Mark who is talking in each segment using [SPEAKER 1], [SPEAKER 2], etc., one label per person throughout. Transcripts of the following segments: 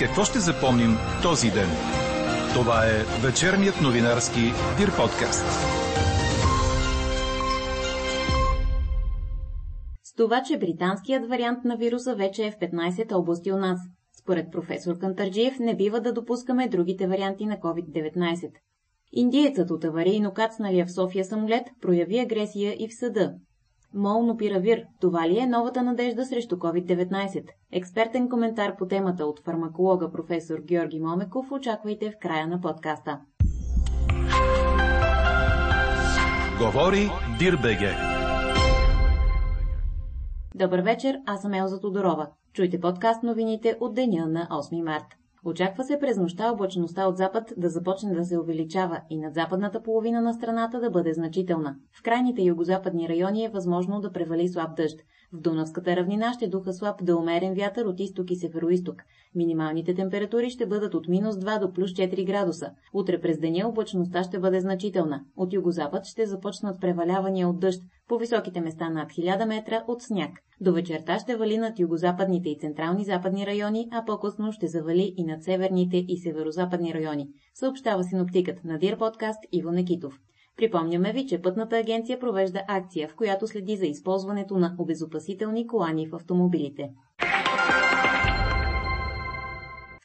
[SPEAKER 1] Какво ще запомним този ден? Това е вечерният новинарски Дир подкаст.
[SPEAKER 2] С това, че британският вариант на вируса вече е в 15 области у нас. Според професор Кантарджиев не бива да допускаме другите варианти на COVID-19. Индиецът от аварийно кацналия в София самолет прояви агресия и в съда. Молнопиравир – това ли е новата надежда срещу COVID-19? Експертен коментар по темата от фармаколога професор Георги Момеков очаквайте в края на подкаста.
[SPEAKER 1] Говори Дирбеге.
[SPEAKER 2] Добър вечер, аз съм Елза Тодорова. Чуйте подкаст новините от деня на 8 март. Очаква се през нощта облачността от запад да започне да се увеличава и над западната половина на страната да бъде значителна. В крайните югозападни райони е възможно да превали слаб дъжд. В Дунавската равнина ще духа слаб да умерен вятър от изток и североисток. Минималните температури ще бъдат от минус 2 до плюс 4 градуса. Утре през деня облачността ще бъде значителна. От югозапад ще започнат превалявания от дъжд, по високите места над 1000 метра от сняг. До вечерта ще вали над югозападните и централни западни райони, а по-късно ще завали и над северните и северозападни райони, съобщава синоптикът на Дир подкаст Иво Некитов. Припомняме ви, че Пътната агенция провежда акция, в която следи за използването на обезопасителни колани в автомобилите.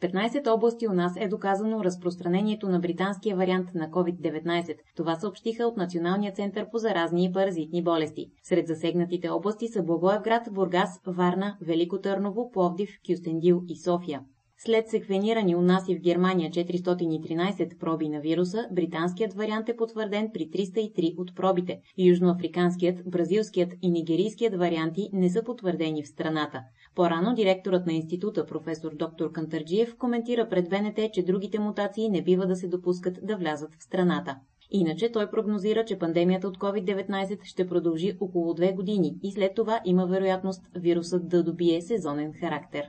[SPEAKER 2] 15 области у нас е доказано разпространението на британския вариант на COVID-19. Това съобщиха от Националния център по заразни и паразитни болести. Сред засегнатите области са Благоевград, Бургас, Варна, Велико Търново, Пловдив, Кюстендил и София. След секвенирани у нас и в Германия 413 проби на вируса, британският вариант е потвърден при 303 от пробите. Южноафриканският, бразилският и нигерийският варианти не са потвърдени в страната. По-рано директорът на института професор доктор Кантарджиев коментира пред БНТ, че другите мутации не бива да се допускат да влязат в страната. Иначе той прогнозира, че пандемията от COVID-19 ще продължи около две години и след това има вероятност вирусът да добие сезонен характер.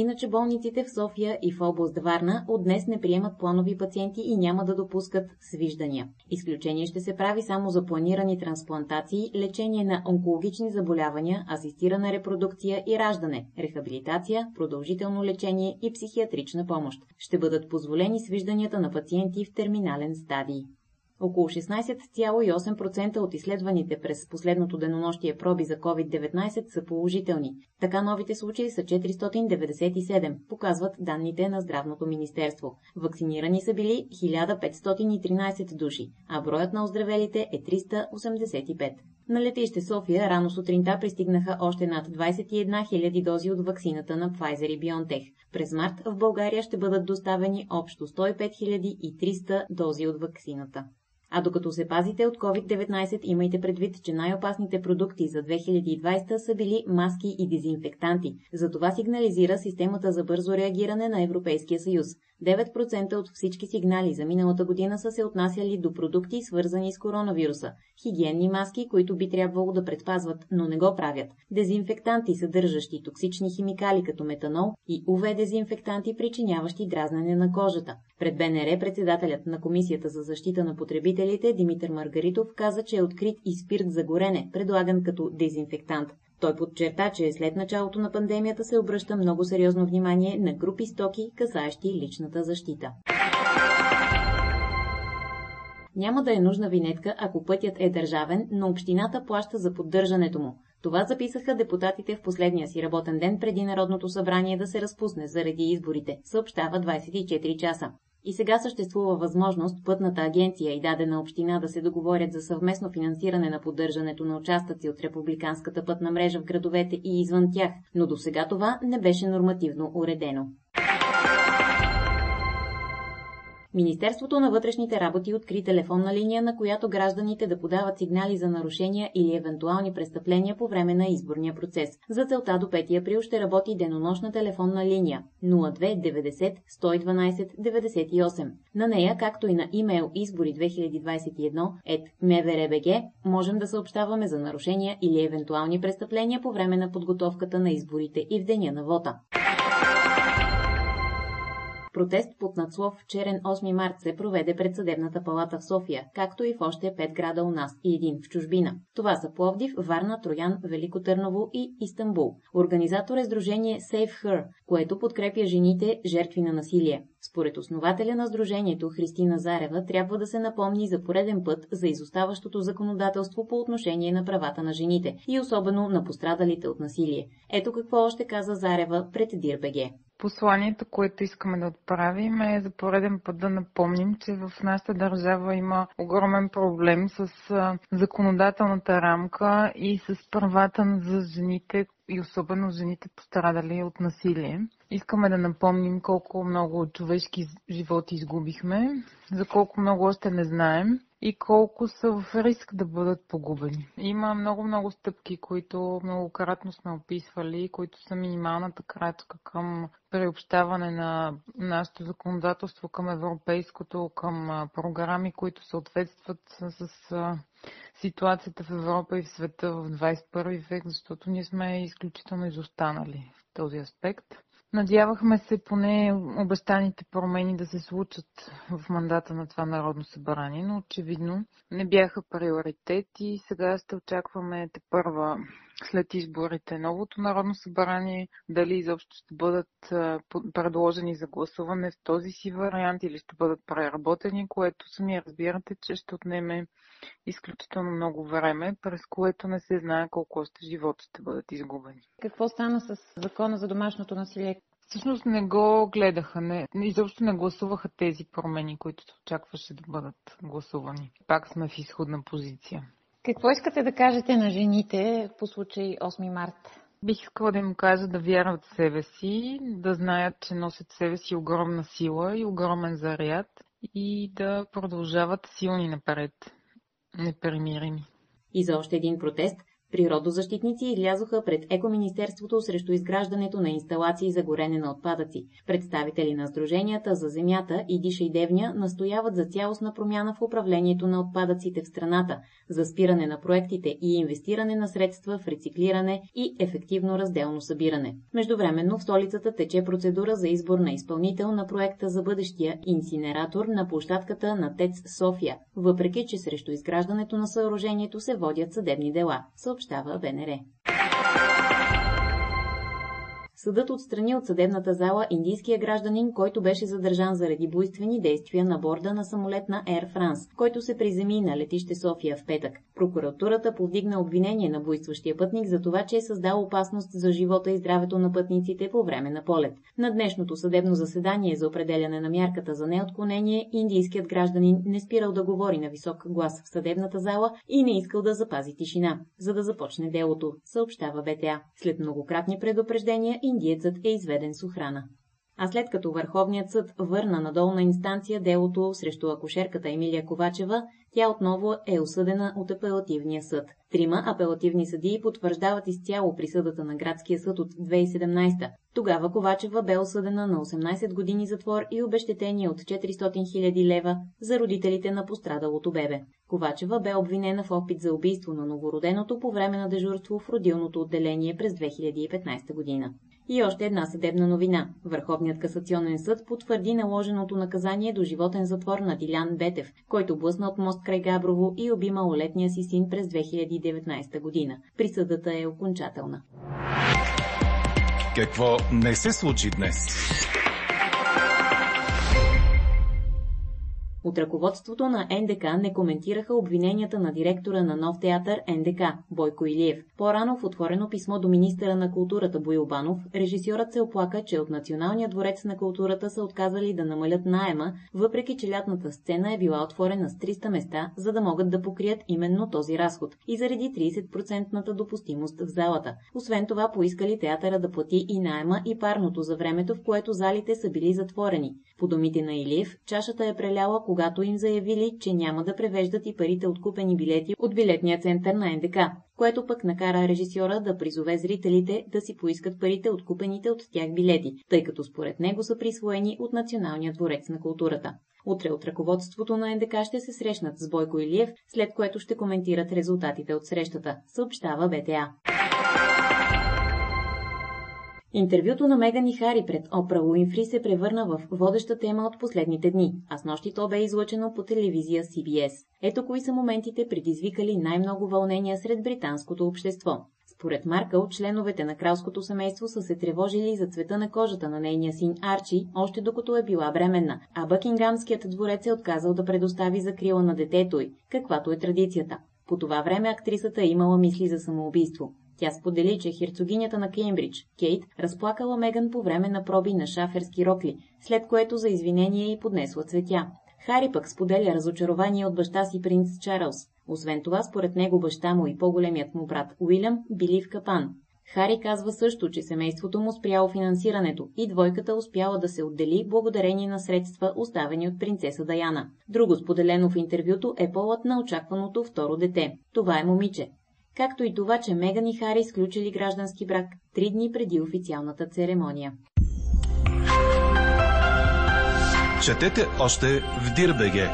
[SPEAKER 2] Иначе болниците в София и в област Варна от днес не приемат планови пациенти и няма да допускат свиждания. Изключение ще се прави само за планирани трансплантации, лечение на онкологични заболявания, асистирана репродукция и раждане, рехабилитация, продължително лечение и психиатрична помощ. Ще бъдат позволени свижданията на пациенти в терминален стадий. Около 16,8% от изследваните през последното денонощие проби за COVID-19 са положителни. Така новите случаи са 497, показват данните на Здравното министерство. Вакцинирани са били 1513 души, а броят на оздравелите е 385. На летище София рано сутринта пристигнаха още над 21 000 дози от ваксината на Pfizer и BioNTech. През март в България ще бъдат доставени общо 105 300 дози от ваксината. А докато се пазите от COVID-19, имайте предвид, че най-опасните продукти за 2020 са били маски и дезинфектанти. За това сигнализира системата за бързо реагиране на Европейския съюз. 9% от всички сигнали за миналата година са се отнасяли до продукти, свързани с коронавируса. Хигиенни маски, които би трябвало да предпазват, но не го правят. Дезинфектанти, съдържащи токсични химикали като метанол и УВ дезинфектанти, причиняващи дразнене на кожата. Пред БНР председателят на Комисията за защита на потребителите Димитър Маргаритов каза, че е открит и спирт за горене, предлаган като дезинфектант. Той подчерта, че след началото на пандемията се обръща много сериозно внимание на групи стоки, касаещи личната защита. Няма да е нужна винетка, ако пътят е държавен, но общината плаща за поддържането му. Това записаха депутатите в последния си работен ден преди Народното събрание да се разпусне заради изборите, съобщава 24 часа. И сега съществува възможност пътната агенция и дадена община да се договорят за съвместно финансиране на поддържането на участъци от републиканската пътна мрежа в градовете и извън тях, но до сега това не беше нормативно уредено. Министерството на вътрешните работи откри телефонна линия, на която гражданите да подават сигнали за нарушения или евентуални престъпления по време на изборния процес. За целта до 5 април ще работи денонощна телефонна линия 02 90 112 98. На нея, както и на имейл избори 2021 at mvrbg, можем да съобщаваме за нарушения или евентуални престъпления по време на подготовката на изборите и в деня на вота. Протест под надслов Черен 8 март се проведе пред съдебната палата в София, както и в още 5 града у нас и един в чужбина. Това са Пловдив, Варна, Троян, Велико Търново и Истанбул. Организатор е сдружение Save Her, което подкрепя жените жертви на насилие. Според основателя на сдружението Христина Зарева трябва да се напомни за пореден път за изоставащото законодателство по отношение на правата на жените и особено на пострадалите от насилие. Ето какво още каза Зарева пред Дирбеге.
[SPEAKER 3] Посланието, което искаме да отправим е за пореден път да напомним, че в нашата държава има огромен проблем с законодателната рамка и с правата за жените и особено жените пострадали от насилие. Искаме да напомним колко много човешки животи изгубихме, за колко много още не знаем и колко са в риск да бъдат погубени. Има много-много стъпки, които многократно сме описвали, които са минималната крачка към приобщаване на нашето законодателство към европейското, към програми, които съответстват с ситуацията в Европа и в света в 21 век, защото ние сме изключително изостанали в този аспект. Надявахме се поне обещаните промени да се случат в мандата на това Народно събрание, но очевидно не бяха приоритет и сега ще очакваме те първа след изборите новото Народно събрание, дали изобщо ще бъдат предложени за гласуване в този си вариант или ще бъдат преработени, което сами разбирате, че ще отнеме изключително много време, през което не се знае колко още живота ще бъдат изгубени.
[SPEAKER 4] Какво стана с закона за домашното насилие?
[SPEAKER 3] Всъщност не го гледаха, не, изобщо не гласуваха тези промени, които се очакваше да бъдат гласувани. Пак сме в изходна позиция.
[SPEAKER 4] Какво искате да кажете на жените по случай 8 март?
[SPEAKER 3] Бих искала да им кажа да вярват в себе си, да знаят, че носят в себе си огромна сила и огромен заряд и да продължават силни напред, непремирими.
[SPEAKER 2] И за още един протест Природозащитници излязоха пред Екоминистерството срещу изграждането на инсталации за горене на отпадъци. Представители на Сдруженията за земята и Диша и Девня настояват за цялостна промяна в управлението на отпадъците в страната, за спиране на проектите и инвестиране на средства в рециклиране и ефективно разделно събиране. Междувременно в столицата тече процедура за избор на изпълнител на проекта за бъдещия инсинератор на площадката на ТЕЦ София, въпреки че срещу изграждането на съоръжението се водят съдебни дела съобщава БНР. Съдът отстрани от съдебната зала индийския гражданин, който беше задържан заради буйствени действия на борда на самолет на Air France, който се приземи на летище София в петък. Прокуратурата повдигна обвинение на буйстващия пътник за това, че е създал опасност за живота и здравето на пътниците по време на полет. На днешното съдебно заседание за определяне на мярката за неотклонение, индийският гражданин не спирал да говори на висок глас в съдебната зала и не искал да запази тишина, за да започне делото, съобщава БТА. След многократни предупреждения индиецът е изведен с охрана. А след като Върховният съд върна на долна инстанция делото срещу акушерката Емилия Ковачева, тя отново е осъдена от апелативния съд. Трима апелативни съдии потвърждават изцяло присъдата на градския съд от 2017. Тогава Ковачева бе осъдена на 18 години затвор и обещетение от 400 000 лева за родителите на пострадалото бебе. Ковачева бе обвинена в опит за убийство на новороденото по време на дежурство в родилното отделение през 2015 година. И още една съдебна новина. Върховният касационен съд потвърди наложеното наказание до животен затвор на Дилян Бетев, който блъсна от мост край Габрово и уби малолетния си син през 2019 година. Присъдата е окончателна.
[SPEAKER 1] Какво не се случи днес?
[SPEAKER 2] От ръководството на НДК не коментираха обвиненията на директора на нов театър НДК Бойко Илиев. По-рано в отворено писмо до министъра на културата Боил Банов, режисьорът се оплака, че от Националния дворец на културата са отказали да намалят найема, въпреки че лятната сцена е била отворена с 300 места, за да могат да покрият именно този разход и заради 30 допустимост в залата. Освен това поискали театъра да плати и найема и парното за времето, в което залите са били затворени. По думите на Илиев, чашата е преляла, когато им заявили, че няма да превеждат и парите от купени билети от билетния център на НДК, което пък накара режисьора да призове зрителите да си поискат парите от купените от тях билети, тъй като според него са присвоени от Националния дворец на културата. Утре от ръководството на НДК ще се срещнат с Бойко Илиев, след което ще коментират резултатите от срещата, съобщава БТА. Интервюто на Меган и Хари пред Опра Уинфри се превърна в водеща тема от последните дни, а с нощи то бе излъчено по телевизия CBS. Ето кои са моментите предизвикали най-много вълнения сред британското общество. Според Маркъл, членовете на кралското семейство са се тревожили за цвета на кожата на нейния син Арчи, още докато е била бременна, а Бъкингамският дворец е отказал да предостави закрила на детето й, каквато е традицията. По това време актрисата е имала мисли за самоубийство. Тя сподели, че херцогинята на Кеймбридж, Кейт, разплакала Меган по време на проби на шаферски рокли, след което за извинение й поднесла цветя. Хари пък споделя разочарование от баща си принц Чарлз. Освен това, според него баща му и по-големият му брат Уилям били в капан. Хари казва също, че семейството му спряло финансирането и двойката успяла да се отдели благодарение на средства, оставени от принцеса Даяна. Друго споделено в интервюто е полът на очакваното второ дете. Това е момиче. Както и това, че Меган и Хари изключили граждански брак три дни преди официалната церемония.
[SPEAKER 1] Четете още в Дирбеге.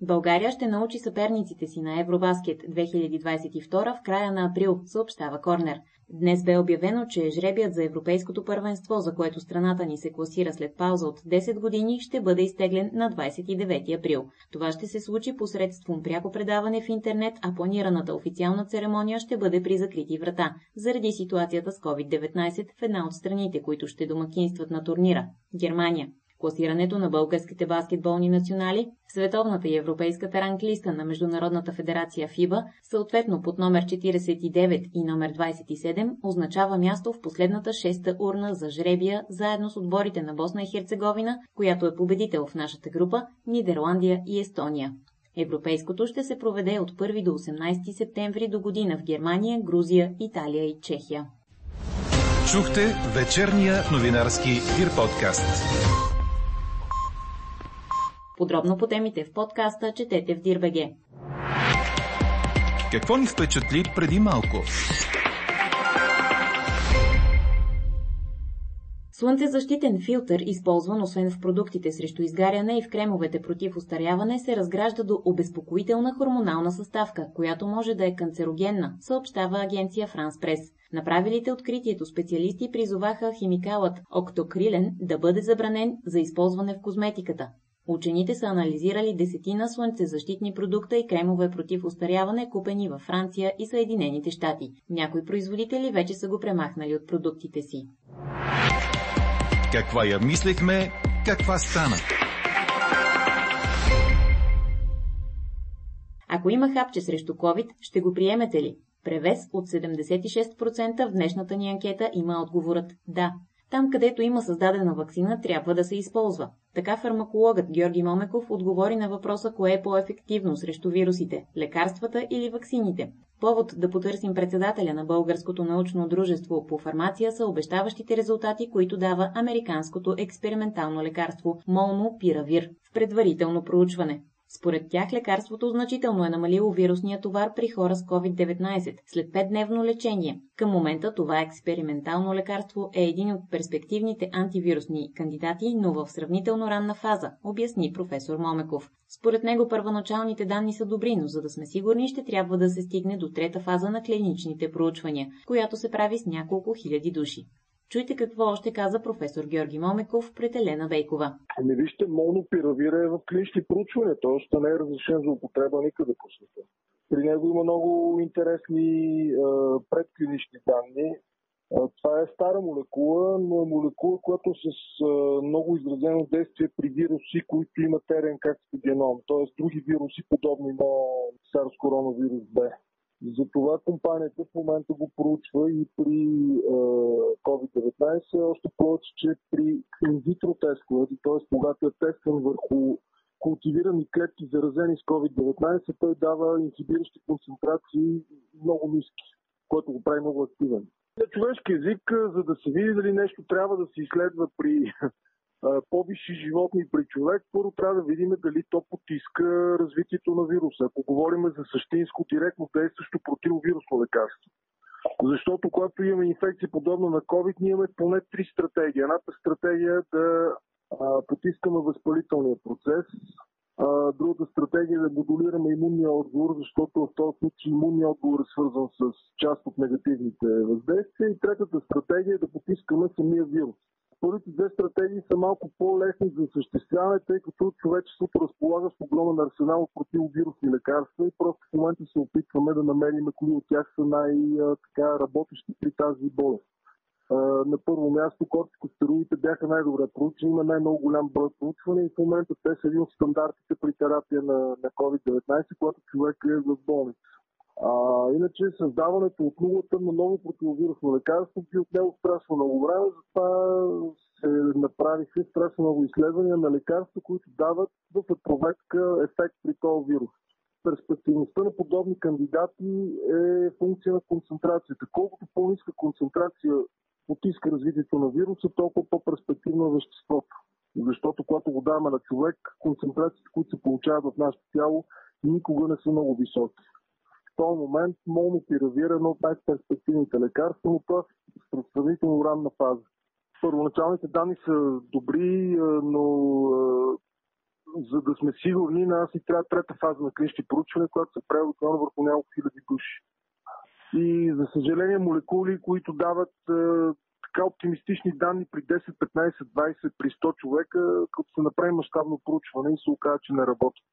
[SPEAKER 2] България ще научи съперниците си на Евробаскет 2022 в края на април, съобщава Корнер. Днес бе обявено, че жребият за Европейското първенство, за което страната ни се класира след пауза от 10 години, ще бъде изтеглен на 29 април. Това ще се случи посредством пряко предаване в интернет, а планираната официална церемония ще бъде при закрити врата, заради ситуацията с COVID-19 в една от страните, които ще домакинстват на турнира – Германия класирането на българските баскетболни национали, световната и европейската ранглиста на Международната федерация ФИБА, съответно под номер 49 и номер 27, означава място в последната шеста урна за жребия, заедно с отборите на Босна и Херцеговина, която е победител в нашата група, Нидерландия и Естония. Европейското ще се проведе от 1 до 18 септември до година в Германия, Грузия, Италия и Чехия.
[SPEAKER 1] Чухте вечерния новинарски Дир подкаст.
[SPEAKER 2] Подробно по темите в подкаста четете в Дирбеге.
[SPEAKER 1] Какво ни впечатли преди малко?
[SPEAKER 2] Слънцезащитен филтър, използван освен в продуктите срещу изгаряне и в кремовете против устаряване, се разгражда до обезпокоителна хормонална съставка, която може да е канцерогенна, съобщава агенция Франс Прес. Направилите откритието специалисти призоваха химикалът октокрилен да бъде забранен за използване в козметиката. Учените са анализирали десетина слънцезащитни продукта и кремове против устаряване, купени във Франция и Съединените щати. Някои производители вече са го премахнали от продуктите си.
[SPEAKER 1] Каква я мислехме, каква стана?
[SPEAKER 2] Ако има хапче срещу COVID, ще го приемете ли? Превес от 76% в днешната ни анкета има отговорът «Да». Там, където има създадена вакцина, трябва да се използва. Така фармакологът Георги Момеков отговори на въпроса кое е по-ефективно срещу вирусите – лекарствата или ваксините. Повод да потърсим председателя на Българското научно дружество по фармация са обещаващите резултати, които дава американското експериментално лекарство Молнупиравир в предварително проучване. Според тях лекарството значително е намалило вирусния товар при хора с COVID-19 след 5-дневно лечение. Към момента това експериментално лекарство е един от перспективните антивирусни кандидати, но в сравнително ранна фаза, обясни професор Момеков. Според него първоначалните данни са добри, но за да сме сигурни ще трябва да се стигне до трета фаза на клиничните проучвания, която се прави с няколко хиляди души. Чуйте какво още каза професор Георги Момеков пред Елена Вейкова.
[SPEAKER 5] Ами вижте, монопиравира е в клинични проучвания, т.е. не е разрешен за употреба никъде по света. При него има много интересни е, предклинични данни. Е, това е стара молекула, но е молекула, която с е, много изразено действие при вируси, които имат РНК геном, т.е. други вируси, подобни на SARS коронавирус B. Затова компанията в момента го проучва и при е, COVID-19, още повече, че при инвитро тестове, т.е. когато е тестван върху култивирани клетки, заразени с COVID-19, той дава инхибиращи концентрации много ниски, което го прави много активен. На човешки език, за да се види дали нещо трябва да се изследва при по-висши животни при човек, първо трябва да видим дали то потиска развитието на вируса. Ако говорим за същинско директно действащо противовирусно лекарство. Защото когато имаме инфекция подобна на COVID, ние имаме поне три стратегии. Едната стратегия е да а, потискаме възпалителния процес, А, другата стратегия е да модулираме имунния отговор, защото в този случай имунния отговор е свързан с част от негативните въздействия. И третата стратегия е да потискаме самия вирус. Първите две стратегии са малко по-лесни за осъществяване, тъй като човечеството разполага с огромен арсенал от противовирусни лекарства и просто в момента се опитваме да намерим кои от тях са най-работещи при тази болест. На първо място кортикостероидите бяха най-добре проучени, има най-много голям брой проучване и в момента те са един от стандартите при терапия на, на COVID-19, когато човек е в болница. А, иначе създаването от нулата на ново противовирусно лекарство би отнело страшно много време, затова се направиха страшно много изследвания на лекарства, които дават в проверка ефект при този вирус. Перспективността на подобни кандидати е функция на концентрацията. Колкото по-ниска концентрация потиска развитието на вируса, толкова по-перспективно е веществото. Защото когато го даваме на човек, концентрациите, които се получават в нашето тяло, никога не са много високи този момент молнопиравир е едно от най-перспективните лекарства, но това е в сравнително ранна фаза. Първоначалните данни са добри, но за да сме сигурни, на и трябва трета фаза на клинични проучване, която се прави отново върху няколко хиляди души. И за съжаление молекули, които дават така оптимистични данни при 10, 15, 20, при 100 човека, като се направи мащабно проучване и се оказа, че не работят.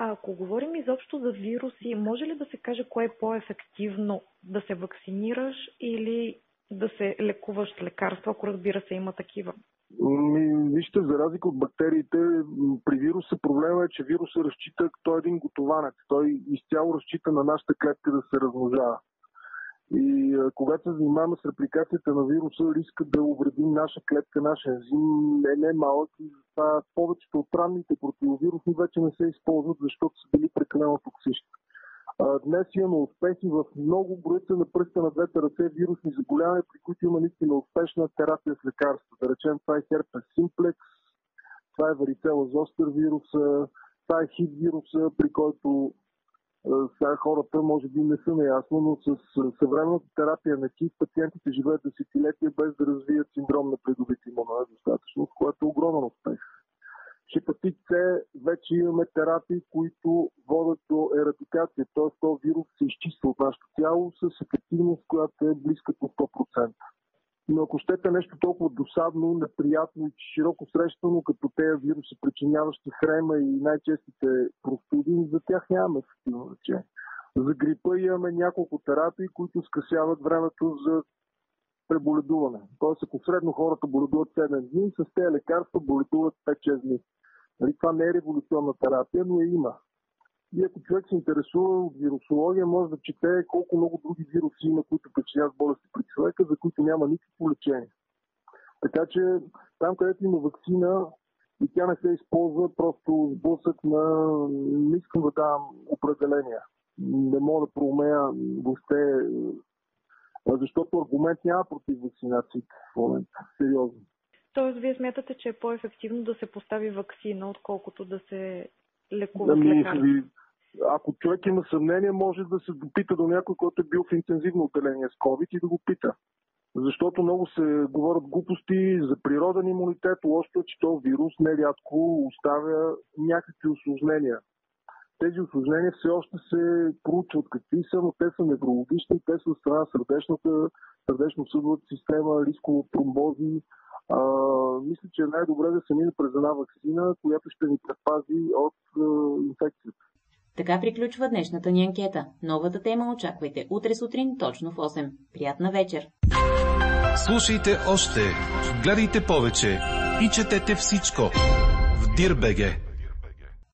[SPEAKER 6] А ако говорим изобщо за вируси, може ли да се каже кое е по-ефективно да се вакцинираш или да се лекуваш с лекарства, ако разбира се има такива?
[SPEAKER 5] Ми, вижте, за разлика от бактериите, при вируса проблема е, че вируса разчита, той е един готованец. Той изцяло разчита на нашата клетка да се размножава. И а, когато се занимаваме с репликацията на вируса, риска да увредим наша клетка, нашия ензим е не малък и затова повечето от ранните противовирусни вече не се използват, защото са били прекалено токсични. Днес имаме успехи в много броица на пръста на двете ръце вирусни заболявания, при които има наистина успешна терапия с лекарства. Да речем, това е херпес симплекс, това е варицела зостер вируса, това е хит вируса, при който сега хората може би не са наясно, но с съвременната терапия на КИС пациентите живеят десетилетия без да развият синдром на придобит имунодостатъчност, което е огромен успех. Хепатит С вече имаме терапии, които водят до ерадикация, т.е. този вирус се изчиства от нашето тяло с ефективност, която е близка до 100%. Но ако щете нещо толкова досадно, неприятно и широко срещано, като тези вируси, причиняващи хрема и най-честите простуди, за тях нямаме ефективно лечение. За грипа имаме няколко терапии, които скъсяват времето за преболедуване. Тоест, ако средно хората боледуват 7 дни, с тези лекарства боледуват 5-6 дни. Нали, това не е революционна терапия, но я има. И ако човек се интересува от вирусология, може да чете колко много други вируси има, които причиняват болести при човека, за които няма никакво лечение. Така че там, където има вакцина и тя не се използва, просто сблъсък на... Не искам да давам определения. Не мога да проумея въобще, защото аргумент няма против вакцинациите в момента. Сериозно.
[SPEAKER 6] Тоест, вие смятате, че е по-ефективно да се постави вакцина, отколкото да се лекува
[SPEAKER 5] ами,
[SPEAKER 6] лекарства?
[SPEAKER 5] ако човек има съмнение, може да се допита до някой, който е бил в интензивно отделение с COVID и да го пита. Защото много се говорят глупости за природен имунитет. Лошото е, че този вирус нерядко оставя някакви осложнения. Тези осложнения все още се проучват какви са, но те са неврологични, те са от страна сърдечната, сърдечно-съдовата система, рисково тромбози. А, мисля, че е най-добре да се мине през една вакцина, която ще ни предпази от а, инфекцията.
[SPEAKER 2] Така приключва днешната ни анкета. Новата тема очаквайте утре сутрин точно в 8. Приятна вечер!
[SPEAKER 1] Слушайте още, гледайте повече и четете всичко в Дирбеге.